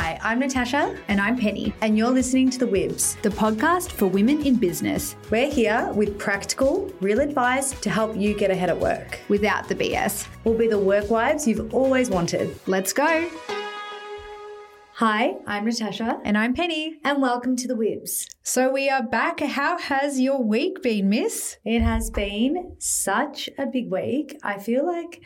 Hi, I'm Natasha, And I'm Penny, and you're listening to The Wibs. the podcast for women in business We're here with practical, real advice to help you get ahead at work. without the BS. We'll be the work wives you've always wanted. Let's go. Hi, I'm Natasha, And I'm Penny. and welcome to The Wibs. So we are back. How has your week been, miss? It has been such a big week. I feel like,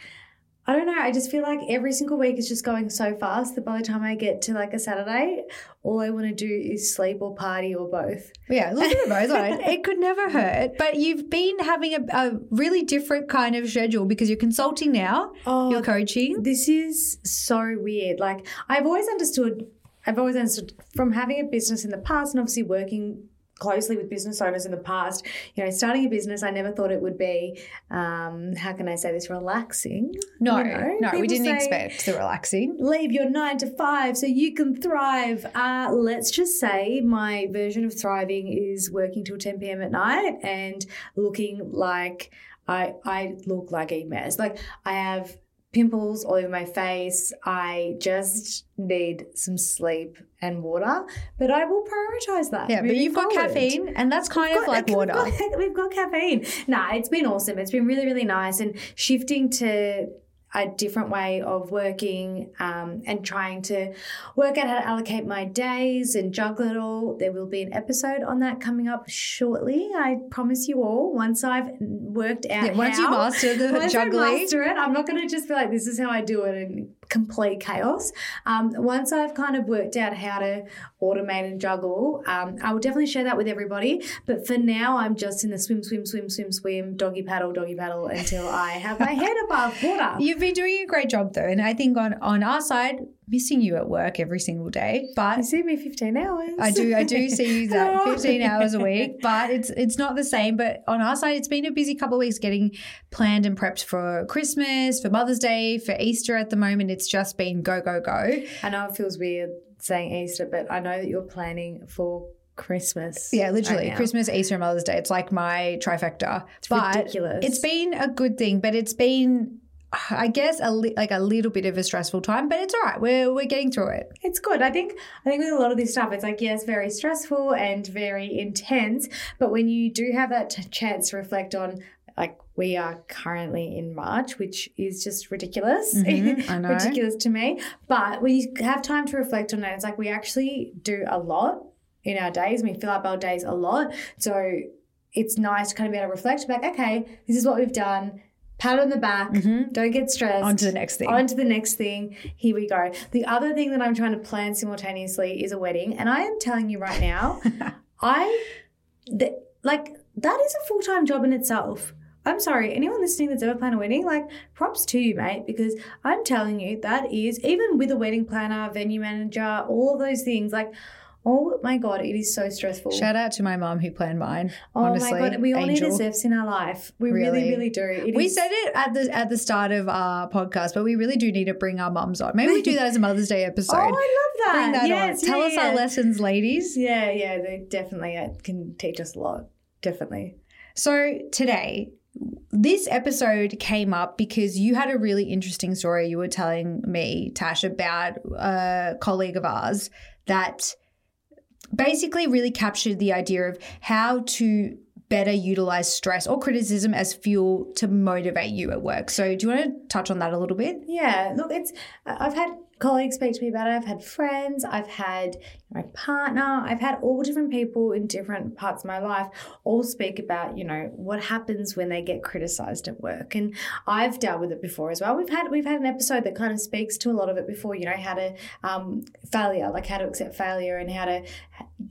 I don't know, I just feel like every single week is just going so fast that by the time I get to like a Saturday, all I want to do is sleep or party or both. Yeah, look at both on. It could never hurt. But you've been having a, a really different kind of schedule because you're consulting now, Oh, you're coaching. This is so weird. Like I've always understood I've always understood from having a business in the past and obviously working closely with business owners in the past, you know, starting a business, I never thought it would be um, how can I say this, relaxing. No, You know, no, we didn't say, expect the relaxing. Leave your nine to five so you can thrive. Uh, let's just say my version of thriving is working till 10 p.m. at night and looking like I I look like a mess. Like I have pimples all over my face. I just need some sleep and water, but I will prioritize that. Yeah, but you've got caffeine, and that's kind of like We've water. got- We've got caffeine. Nah, it's been awesome. It's been really, really nice. And shifting to a different way of working um, and trying to work out how to allocate my days and juggle it all. There will be an episode on that coming up shortly. I promise you all. Once I've worked out, Yeah, once you how- master the once juggling. I master it, I'm not going to just be like, this is how I do it in complete chaos. Um, once I've kind of worked out how to automate and juggle, um, I will definitely share that with everybody. But for now, I'm just in the swim, swim, swim, swim, swim, doggy paddle, doggy paddle until I have my head above water. You've been doing a great job though, and I think on on our side, missing you at work every single day, but You see me 15 hours. I do I do see you that Oh. 15 hours a week, but it's it's not the same. But on our side, it's been a busy couple of weeks getting planned and prepped for Christmas, for Mother's Day, for Easter. At the moment, it's just been go go go. I know it feels weird saying Easter, but I know that you're planning for Christmas. Yeah, literally right. Christmas, Easter, and Mother's Day. It's like my trifecta. It's but ridiculous. It's been a good thing, but it's been. I guess a li- like a little bit of a stressful time, but it's all right. We're we're getting through it. It's good. I think I think with a lot of this stuff, it's like yes, very stressful and very intense. But when you do have that t- chance to reflect on, like we are currently in March, which is just ridiculous, Mhm, I know. ridiculous to me. But when you have time to reflect on it, it's like we actually do a lot in our days. We fill up our days a lot, so it's nice to kind of be able to reflect. Like, okay, this is what we've done. Pat on the back. Mhm. Don't get stressed. On to the next thing. On to the next thing. Here we go. The other thing that I'm trying to plan simultaneously is a wedding. And I am telling you right now, I, th- like, that is a full time job in itself. I'm sorry, anyone listening that's ever planned a wedding, like, props to you, mate, because I'm telling you, that is, even with a wedding planner, venue manager, all of those things, like, oh my God, it is so stressful. Shout out to my mom who planned mine. oh honestly, my God, we all angel. need a Zephs in our life. We really, Really. really, do. It We is- said it at the at the start of our podcast, but we really do need to bring our mums on. Maybe we do that as a Mother's Day episode. Oh, I love that. bring that yes, on. Tell yeah, us yeah. our lessons, ladies. Yeah, yeah, they definitely uh, can teach us a lot. Definitely. So today, this episode came up because you had a really interesting story you were telling me, Tash, about a colleague of ours that basically really captured the idea of how to better utilize stress or criticism as fuel to motivate you at work. So do you want to touch on that a little bit? Yeah, look, it's I've had colleagues speak to me about it. I've had friends, I've had my partner, I've had all different people in different parts of my life all speak about, you know, what happens when they get criticized at work. And I've dealt with it before as well. We've had we've had an episode that kind of speaks to a lot of it before, you know, how to um, failure, like how to accept failure and how to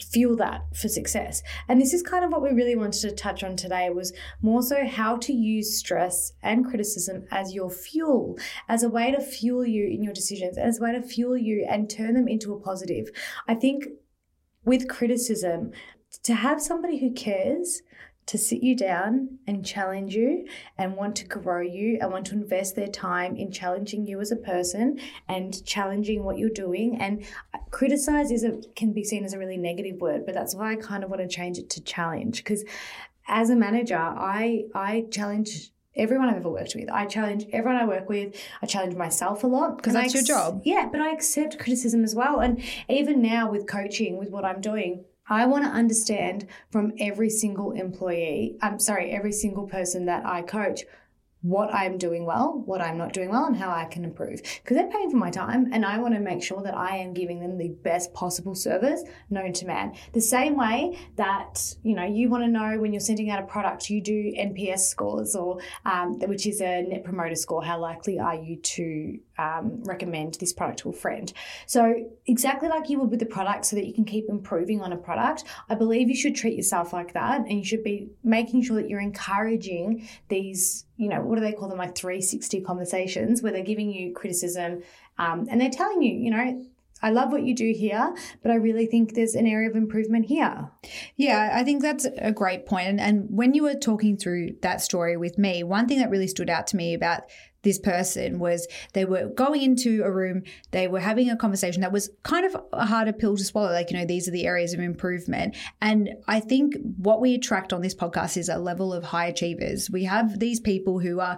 fuel that for success. And this is kind of what we really wanted to touch on today was more so how to use stress and criticism as your fuel, as a way to fuel you in your decisions, as a way to fuel you and turn them into a positive. I think with criticism, to have somebody who cares to sit you down and challenge you and want to grow you and want to invest their time in challenging you as a person and challenging what you're doing. And criticize is a can be seen as a really negative word but that's why I kind of want to change it to challenge. Because as a manager I I challenge everyone I've ever worked with. I challenge everyone I work with. I challenge myself a lot because that's your job. Yeah, but I accept criticism as well. And even now with coaching, with what I'm doing, I want to understand from every single employee, I'm sorry, every single person that I coach, what I'm doing well, what I'm not doing well, and how I can improve. Because they're paying for my time, and I want to make sure that I am giving them the best possible service known to man. The same way that you know you want to know when you're sending out a product, you do NPS scores, or um, which is a Net Promoter Score. How likely are you to um, recommend this product to a friend? So exactly like you would with the product, so that you can keep improving on a product. I believe you should treat yourself like that, and you should be making sure that you're encouraging these you know, what do they call them? Like 360 conversations where they're giving you criticism um, and they're telling you, you know, I love what you do here, but I really think there's an area of improvement here. Yeah, I think that's a great point. And, and when you were talking through that story with me, one thing that really stood out to me about this person was they were going into a room, they were having a conversation that was kind of a harder pill to swallow. Like, you know, these are the areas of improvement. And I think what we attract on this podcast is a level of high achievers. We have these people who are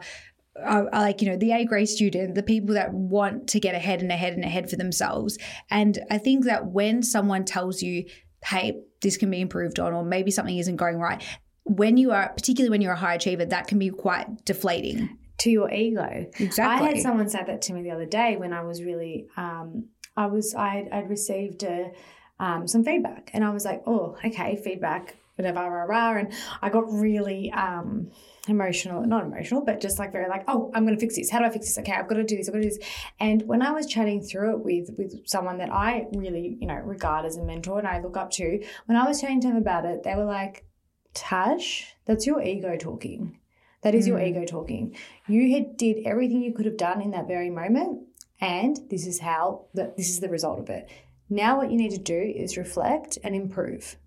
are, like you know the A grade student, the people that want to get ahead and ahead and ahead for themselves. And I think that when someone tells you, "Hey, this can be improved on," or maybe something isn't going right, when you are particularly when you're a high achiever, that can be quite deflating to your ego. Exactly. I had someone say that to me the other day when I was really, um, I was, I'd, I'd received a, um, some feedback and I was like, oh, okay, feedback, whatever, rah, rah, and I got really, um, emotional, not emotional, but just like very like, oh, I'm going to fix this. How do I fix this? Okay, I've got to do this. I've got to do this. And when I was chatting through it with with someone that I really, you know, regard as a mentor and I look up to, when I was chatting to them about it, they were like, Tash, that's your ego talking. That is mm. your ego talking. You had did everything you could have done in that very moment, and this is how that this is the result of it. Now, what you need to do is reflect and improve,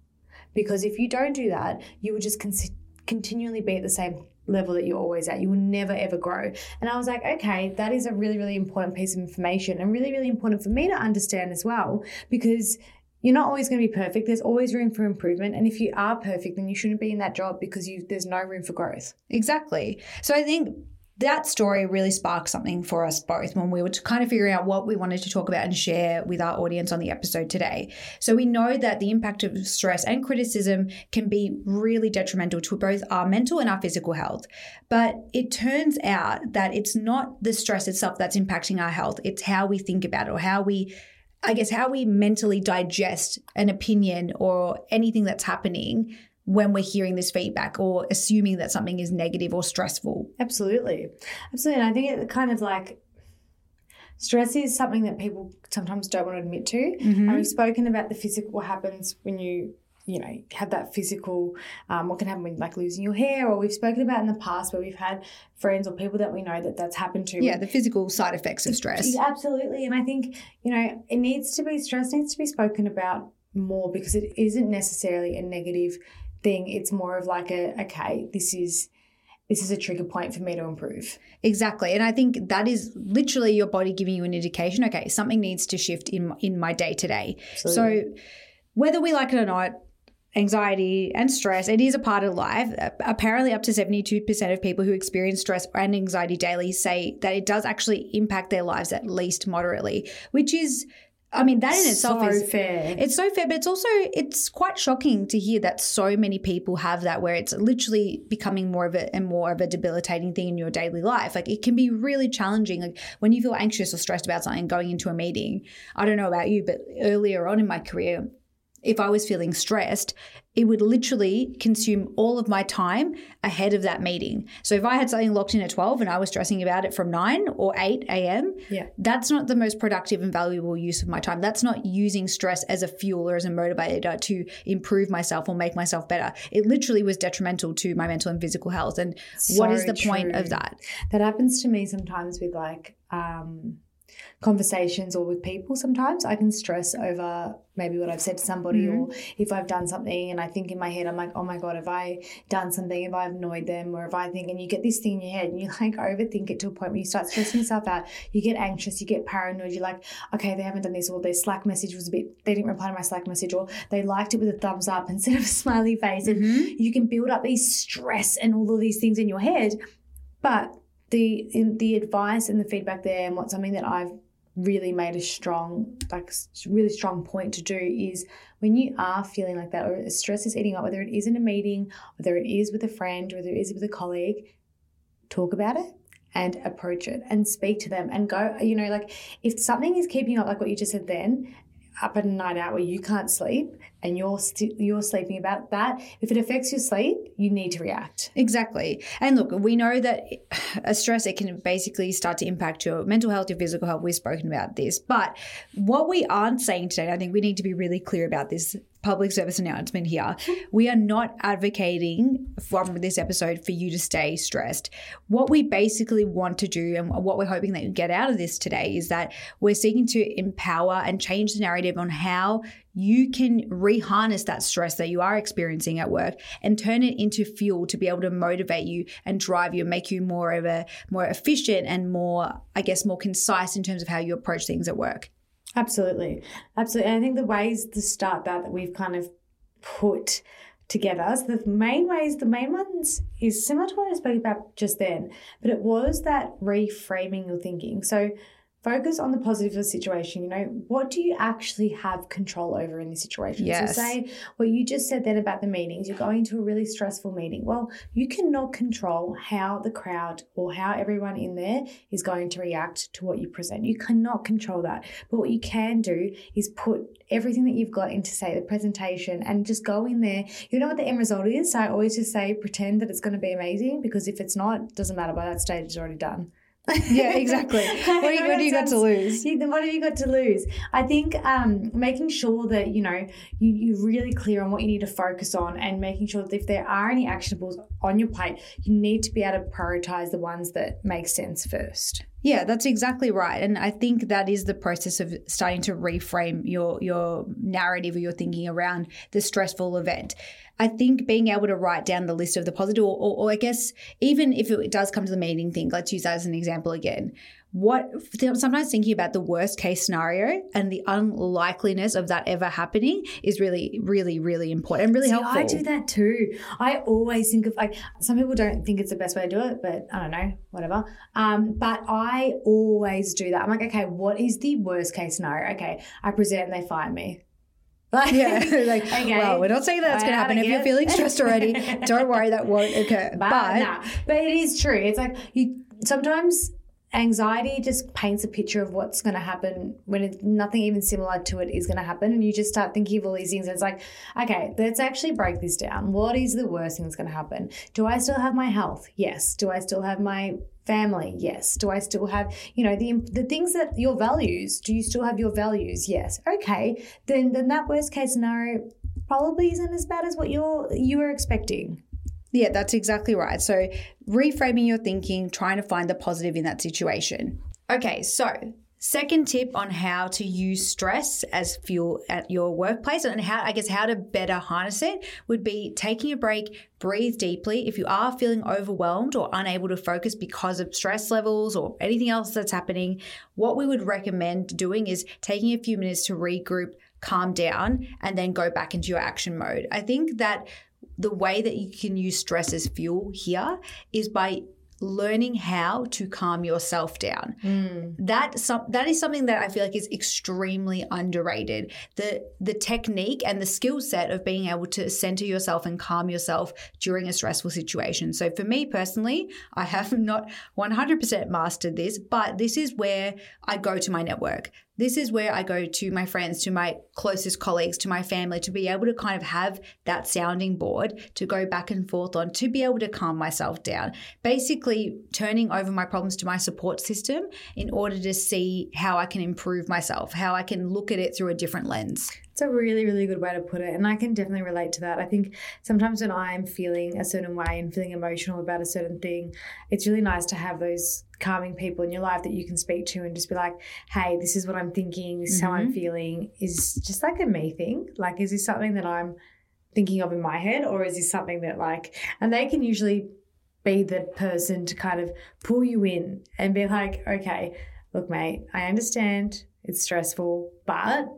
because if you don't do that, you will just con- continually be at the same level that you're always at. You will never ever grow. And I was like, okay, that is a really, really important piece of information and really, really important for me to understand as well, because you're not always going to be perfect. There's always room for improvement. And if you are perfect, then you shouldn't be in that job because you, there's no room for growth. Exactly. So I think that story really sparked something for us both when we were kind of figuring out what we wanted to talk about and share with our audience on the episode today. So we know that the impact of stress and criticism can be really detrimental to both our mental and our physical health. But it turns out that it's not the stress itself that's impacting our health, it's how we think about it or how we I guess, how we mentally digest an opinion or anything that's happening when we're hearing this feedback or assuming that something is negative or stressful. Absolutely. Absolutely. And I think it kind of like stress is something that people sometimes don't want to admit to. Mm-hmm. And we've spoken about the physical, what happens when you you know, have that physical, um, what can happen when like losing your hair, or we've spoken about in the past where we've had friends or people that we know that that's happened to. Yeah, the physical side effects of stress. Absolutely. And I think, you know, it needs to be, stress needs to be spoken about more because it isn't necessarily a negative thing. It's more of like a, okay, this is, this is a trigger point for me to improve. Exactly. And I think that is literally your body giving you an indication, okay, something needs to shift in in my day to day. So whether we like it or not, anxiety and stress it is a part of life apparently up to 72% of people who experience stress and anxiety daily say that it does actually impact their lives at least moderately which is I mean that in itself so is fair. It's so fair, but it's also it's quite shocking to hear that so many people have that where it's literally becoming more of a and more of a debilitating thing in your daily life. Like it can be really challenging. Like when you feel anxious or stressed about something going into a meeting. I don't know about you, but earlier on in my career, if I was feeling stressed, it would literally consume all of my time ahead of that meeting. So if I had something locked in at 12 and I was stressing about it from 9 or 8 a.m., yeah. that's not the most productive and valuable use of my time. That's not using stress as a fuel or as a motivator to improve myself or make myself better. It literally was detrimental to my mental and physical health. And so what is the true. point of that? That happens to me sometimes with like, um, conversations or with people sometimes I can stress over maybe what I've said to somebody mm-hmm. or if I've done something and I think in my head I'm like oh my god have I done something have I annoyed them or if I think and you get this thing in your head and you like overthink it to a point where you start stressing yourself out you get anxious you get paranoid you're like okay they haven't done this or their slack message was a bit they didn't reply to my slack message or they liked it with a thumbs up instead of a smiley face mm-hmm. and you can build up these stress and all of these things in your head But the in the advice and the feedback there, and what's something that I've really made a strong, like really strong point to do is when you are feeling like that or stress is eating up, whether it is in a meeting, whether it is with a friend, whether it is with a colleague, talk about it and approach it and speak to them and go, you know, like if something is keeping up, like what you just said then, up at a night out where you can't sleep and you're st- you're sleeping about that if it affects your sleep you need to react exactly and look we know that a stress it can basically start to impact your mental health your physical health we've spoken about this but what we aren't saying today i think we need to be really clear about this public service announcement here. We are not advocating from this episode for you to stay stressed. What we basically want to do and what we're hoping that you get out of this today is that we're seeking to empower and change the narrative on how you can reharness that stress that you are experiencing at work and turn it into fuel to be able to motivate you and drive you and make you more of a more efficient and more I guess more concise in terms of how you approach things at work. Absolutely. Absolutely. And I think the ways to start that that we've kind of put together. So the main ways, the main ones is similar to what I spoke about just then, but it was that reframing your thinking. So focus on the positive of the situation. You know, what do you actually have control over in this situation? Yes. So say what you just said then about the meetings, you're going to a really stressful meeting. Well, you cannot control how the crowd or how everyone in there is going to react to what you present. You cannot control that. But what you can do is put everything that you've got into say the presentation and just go in there. You know what the end result is? So I always just say pretend that it's going to be amazing because if it's not, it doesn't matter by that stage it's already done yeah, exactly. What, do you, what do you got to lose? What have you got to lose? I think um, making sure that you know you, you're really clear on what you need to focus on, and making sure that if there are any actionables on your plate, you need to be able to prioritize the ones that make sense first. Yeah, that's exactly right. And I think that is the process of starting to reframe your your narrative or your thinking around the stressful event. I think being able to write down the list of the positive, or, or, or I guess even if it does come to the meeting thing, let's use that as an example again what sometimes thinking about the worst case scenario and the unlikeliness of that ever happening is really really really important and really See, helpful i do that too i always think of like some people don't think it's the best way to do it but i don't know whatever um, but i always do that i'm like okay what is the worst case scenario okay i present and they fire me like, yeah, like okay. well, we're not saying that's going to happen. If you're feeling stressed already, don't worry, that won't occur. But, but, nah, but it is true. It's like you sometimes anxiety just paints a picture of what's going to happen when it, nothing even similar to it is going to happen and you just start thinking of all these things it's like okay let's actually break this down. What is the worst thing that's going to happen? Do i still have my health? Yes. Do i still have my family? Yes. Do i still have you know the the things that your values do you still have your values? Yes. Okay then then that worst case scenario probably isn't as bad as what you're you were expecting yeah, that's exactly right. So, reframing your thinking, trying to find the positive in that situation. Okay, so second tip on how to use stress as fuel at your workplace and how I guess how to better harness it would be taking a break, breathe deeply. If you are feeling overwhelmed or unable to focus because of stress levels or anything else that's happening, what we would recommend doing is taking a few minutes to regroup, calm down, and then go back into your action mode. I think that the way that you can use stress as fuel here is by learning how to calm yourself down. Mm. That some that is something that I feel like is extremely underrated. The the technique and the skill set of being able to center yourself and calm yourself during a stressful situation. So for me personally, I have not 100% mastered this, but this is where I go to my network this is where I go to my friends, to my closest colleagues, to my family to be able to kind of have that sounding board to go back and forth on, to be able to calm myself down. Basically, turning over my problems to my support system in order to see how I can improve myself, how I can look at it through a different lens. It's a really, really good way to put it. And I can definitely relate to that. I think sometimes when I'm feeling a certain way and feeling emotional about a certain thing, it's really nice to have those calming people in your life that you can speak to and just be like, hey, this is what I'm thinking, this is mm-hmm. how I'm mm-hmm. feeling, is just like a me thing. Like, is this something that I'm thinking of in my head, or is this something that, like, and they can usually be the person to kind of pull you in and be like, okay, look, mate, I understand it's stressful, but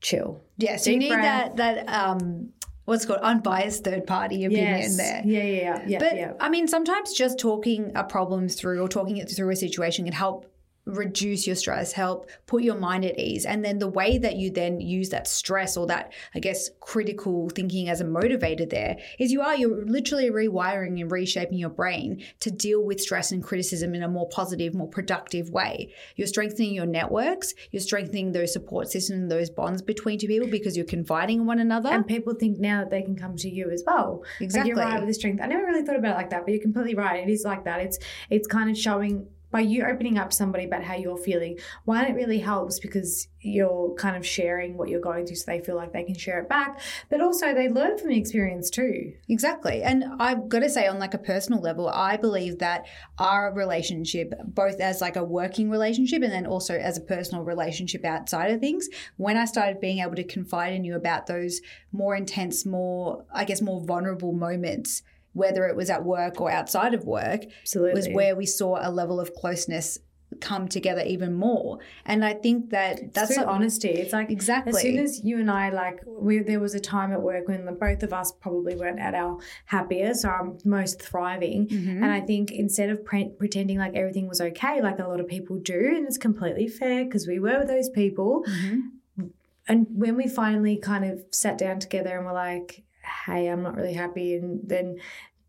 chill. Yes, yeah, so you need breath. that that um what's called unbiased third party opinion Yes. there. Yeah, yeah, yeah. yeah, But yeah. I mean, sometimes just talking a problem through or talking it through a situation can help reduce your stress, help put your mind at ease. And then the way that you then use that stress or that, I guess, critical thinking as a motivator there is you are, you're literally rewiring and reshaping your brain to deal with stress and criticism in a more positive, more productive way. You're strengthening your networks, you're strengthening those support systems, those bonds between two people because you're confiding in one another. And people think now that they can come to you as well. Exactly. Like you're right with the strength. I never really thought about it like that, but you're completely right. It is like that. It's it's kind of showing by you opening up somebody about how you're feeling. One, it really helps because you're kind of sharing what you're going through, so they feel like they can share it back. But also, they learn from the experience too. Exactly. And I've got to say, on like a personal level, I believe that our relationship, both as like a working relationship and then also as a personal relationship outside of things, when I started being able to confide in you about those more intense, more, I guess, more vulnerable moments, whether it was at work or outside of work, Absolutely. was where we saw a level of closeness come together even more. And I think that that's like- honesty. It's like exactly. As soon as you and I like, we, there was a time at work when the both of us probably weren't at our happiest or our most thriving. Mhm. And I think instead of pre- pretending like everything was okay, like a lot of people do, and it's completely fair because we were those people. Mhm. And when we finally kind of sat down together and were like, hey, I'm not really happy, and then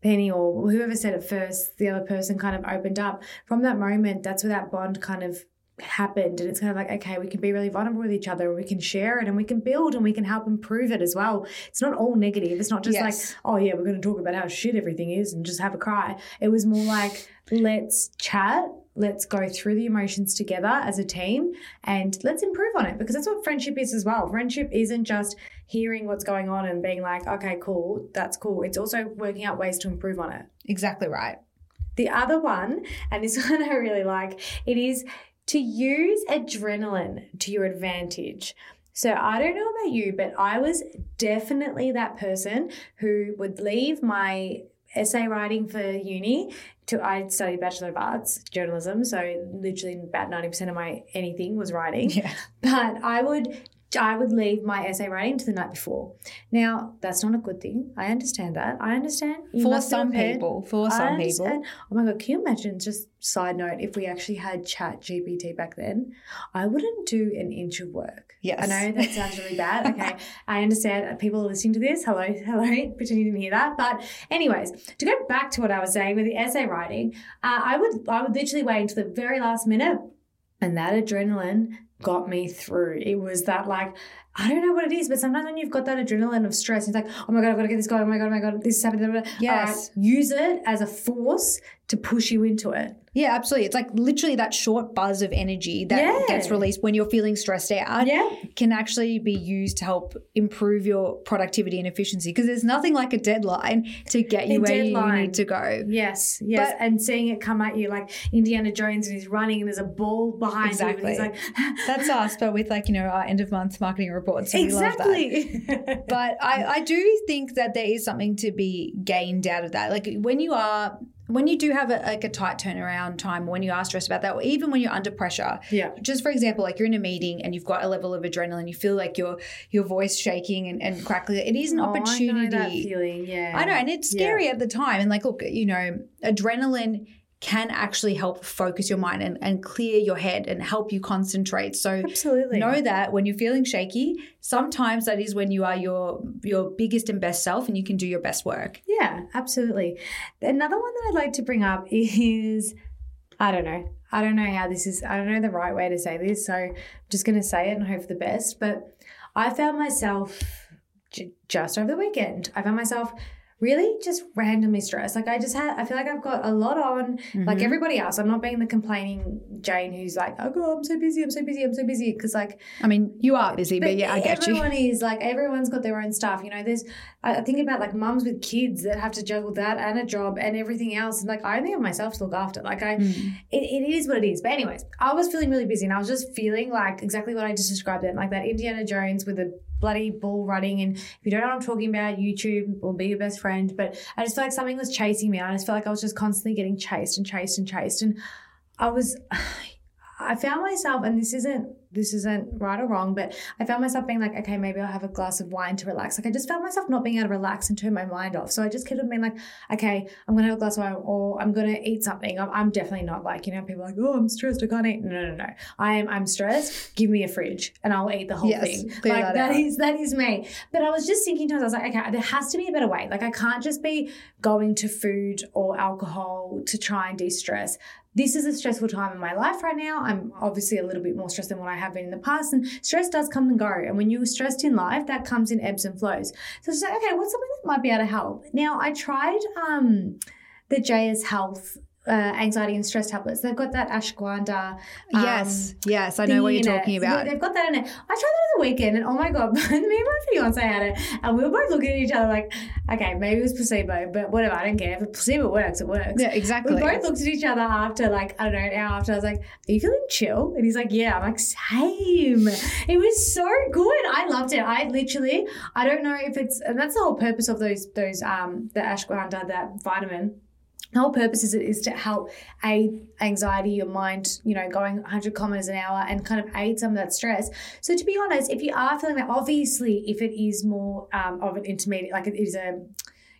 Penny or whoever said it first, the other person kind of opened up. From that moment, that's where that bond kind of happened. And it's kind of like, okay, we can be really vulnerable with each other and we can share it and we can build and we can help improve it as well. It's not all negative. It's not just Yes. like, oh, yeah, we're going to talk about how shit everything is and just have a cry. It was more like, let's chat. Let's go through the emotions together as a team and let's improve on it because that's what friendship is as well. Friendship isn't just hearing what's going on and being like, okay, cool, that's cool. It's also working out ways to improve on it. Exactly right. The other one, and this one I really like, it is to use adrenaline to your advantage. So I don't know about you, but I was definitely that person who would leave my essay writing for uni to I studied Bachelor of Arts journalism, so literally about 90% of my anything was writing. Yeah. But I would I would leave my essay writing to the night before. Now, that's not a good thing. I understand that. I understand. For some people. For some people. Oh my god, can you imagine? Just side note, if we actually had Chat GPT back then, I wouldn't do an inch of work. Yes. I know that sounds really bad. Okay, I understand. People are listening to this. Hello, hello. Pretend you didn't hear that. But anyways, to go back to what I was saying with the essay writing, uh, I would I would literally wait until the very last minute, and that adrenaline got me through. It was that like. I don't know what it is, but sometimes when you've got that adrenaline of stress, it's like, oh my God, I've got to get this going. Oh my God, oh my God, this is happening. Yes. Right, use it as a force to push you into it. Yeah, absolutely. It's like literally that short buzz of energy that Yeah. gets released when you're feeling stressed out Yeah. can actually be used to help improve your productivity and efficiency because there's nothing like a deadline to get you A where you need to go. Yes, yes. But- and seeing it come at you like Indiana Jones and he's running and there's a ball behind him and he's like, That's us, but with like, you know, our end of month marketing reports. and we love that. exactly. But I, I do think that there is something to be gained out of that. Like when you are when you do have a, like a tight turnaround time, when you are stressed about that, or even when you're under pressure, yeah. just for example, like you're in a meeting and you've got a level of adrenaline, you feel like your your voice shaking and, and crackling. It is an Oh, opportunity. I know that feeling. Yeah. I know, and it's Yeah. scary at the time. And like, look, you know, adrenaline can actually help focus your mind and, and clear your head and help you concentrate. So Absolutely. know that when you're feeling shaky, sometimes that is when you are your your biggest and best self and you can do your best work. Yeah, absolutely. Another one that I'd like to bring up is I don't know. I don't know how this is, I don't know the right way to say this. So I'm just going to say it and hope for the best. But I found myself j- just over the weekend, I found myself really just randomly stressed. Like I just had, I feel like I've got a lot on, like Mhm. everybody else. I'm not being the complaining Jane who's like, oh God, I'm so busy, I'm so busy, I'm so busy. Because like, I mean, you are busy, but, yeah, I get you. everyone is like everyone's got their own stuff. You know, there's I I think about like mums with kids that have to juggle that and a job and everything else. And like I only have myself to look after. Like I, Mm. it, it is what it is. But anyways, I was feeling really busy and I was just feeling like exactly what I just described. It like that Indiana Jones with a bloody ball running. And if you don't know what I'm talking about, YouTube will be your best friend. But I just felt like something was chasing me. I just felt like I was just constantly getting chased and chased and chased. And I was, I found myself, and this isn't this isn't right or wrong, but I found myself being like, okay, maybe I'll have a glass of wine to relax. Like I just felt myself not being able to relax and turn my mind off. So I just kept on being like, okay, I'm gonna have a glass of wine or I'm gonna eat something. I'm, I'm definitely not like, you know, people are like, oh, I'm stressed, I can't eat. No, no, no. I am I'm stressed. Give me a fridge and I'll eat the whole Yes, thing. like that that is that is me. But I was just thinking to myself, I was like, okay, there has to be a better way. Like I can't just be going to food or alcohol to try and de-stress. This is a stressful time in my life right now. I'm obviously a little bit more stressed than what I have been in the past. And stress does come and go. And when you're stressed in life, that comes in ebbs and flows. So it's like, okay, what's something that might be able to help? Now I tried um the JS Health uh, anxiety and stress tablets. They've got that ashwagandha. um, yes, yes, I know what you're talking it. about. They've got that in it. I tried that on the weekend, and oh my god, me and my fiance I had it, and we were both looking at each other like, okay, maybe it was placebo, but whatever. I don't care. If placebo works, it works. Yeah, exactly. We both looked at each other after, like, I don't know, an hour after. I was like, Are you feeling chill? And he's like, Yeah. I'm like, Same. It was so good. I loved it. I literally, I don't know if it's, and that's the whole purpose of those, those, um, the ashwagandha, that vitamin. The whole purpose is, is to help aid anxiety, your mind, you know, going 100 kilometers an hour and kind of aid some of that stress. So, to be honest, if you are feeling that, obviously, if it is more um, of an intermediate, like it is a,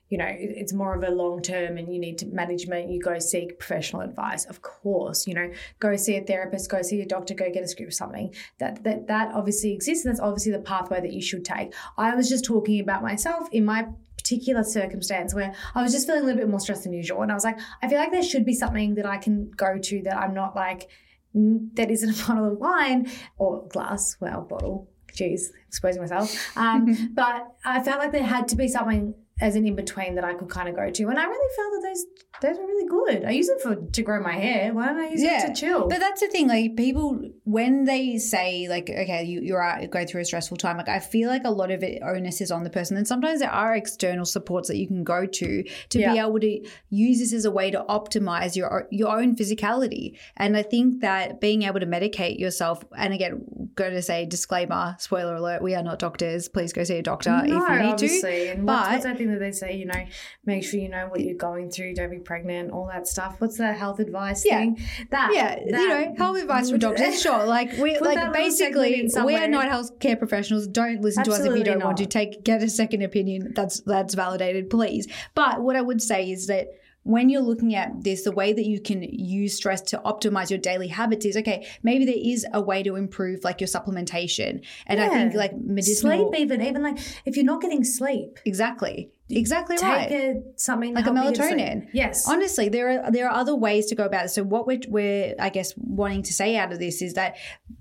you know, it- it's more of a long term and you need to management, you go seek professional advice. Of course, you know, go see a therapist, go see a doctor, go get a script or something. That that that obviously exists and that's obviously the pathway that you should take. I was just talking about myself in my particular circumstance where I was just feeling a little bit more stressed than usual. And I was like, I feel like there should be something that I can go to that I'm not like that isn't a bottle of wine or glass, well, bottle. Jeez, exposing myself. Um, but I felt like there had to be something as an in between that I could kind of go to, and I really felt that those those are really good. I use it for to grow my hair. Why don't I use Yeah, it to chill? But that's the thing, like people when they say like, okay, you, you're out going through a stressful time, like I feel like a lot of it onus is on the person. And sometimes there are external supports that you can go to to be able to use this as a way to optimize your your own physicality. And I think that being able to medicate yourself, and again, go to say disclaimer, spoiler alert, we are not doctors. Please go see a doctor if you need to. obviously. And what's, But- what's that thing that they say? You know, make sure you know what you're going through. Don't be pregnant. All that stuff. What's the health advice Yeah. thing? That Yeah, you know, that- health advice for doctors. Sure, like we like little segment in basically we are not healthcare professionals. Don't listen to us if you don't want to take get a second opinion. That's that's validated, please. But what I would say is that when you're looking at this, the way that you can use stress to optimize your daily habits is okay. Maybe there is a way to improve like your supplementation, and I think like medicinal. sleep even even like if you're not getting sleep, Exactly, exactly take right. a, something Like a help you get to sleep. melatonin. Yes. Honestly, there are there are other ways to go about it. So what we're, we're I guess wanting to say out of this is that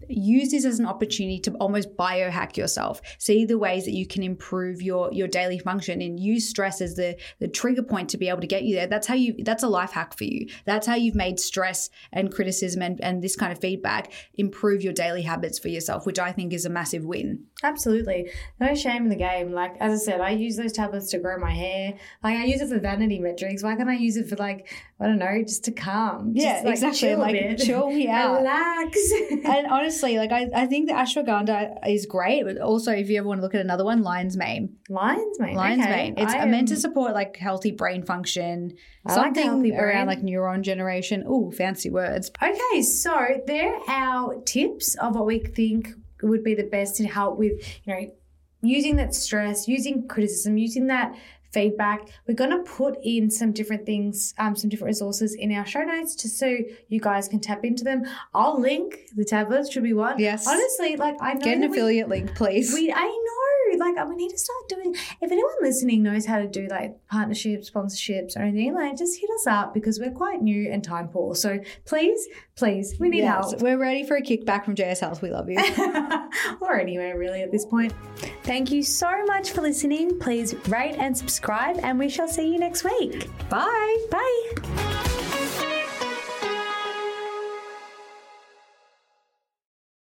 use this as an opportunity to almost biohack yourself. See the ways that you can improve your your daily function and use stress as the the trigger point to be able to get you there. That's how you that's a life hack for you. That's how you've made stress and criticism and, and this kind of feedback improve your daily habits for yourself, which I think is a massive win. Absolutely. No shame in the game. Like, as I said, I use those tablets to grow my hair. Like, I use it for vanity metrics. Why can't I use it for, like, I don't know, just to calm? Yeah, just, like, exactly. Chill Like, chill me out. Relax. and honestly, like I, I think the ashwagandha is great. But also, if you ever want to look at another one, lion's mane. Lion's mane. Lion's okay. mane. It's I meant to support like healthy brain function, I like something healthy around brain. like neuron generation. Ooh, fancy words. Okay, so there are our tips of what we think would be the best to help with, you know, using that stress, using criticism, using that feedback. We're going to put in some different things, um, some different resources in our show notes just so you guys can tap into them. I'll link the tablets, should be one. Yes. Honestly, like I know Get an that we- affiliate link, please. we, I know, like we need to start doing. If anyone listening knows how to do like partnerships, sponsorships, or anything, like just hit us up because we're quite new and time poor. So please, please, we need Yes, help. We're ready for a kickback from JS Health. We love you. or anywhere really at this point. Thank you so much for listening. Please rate and subscribe, and we shall see you next week. Bye. Bye.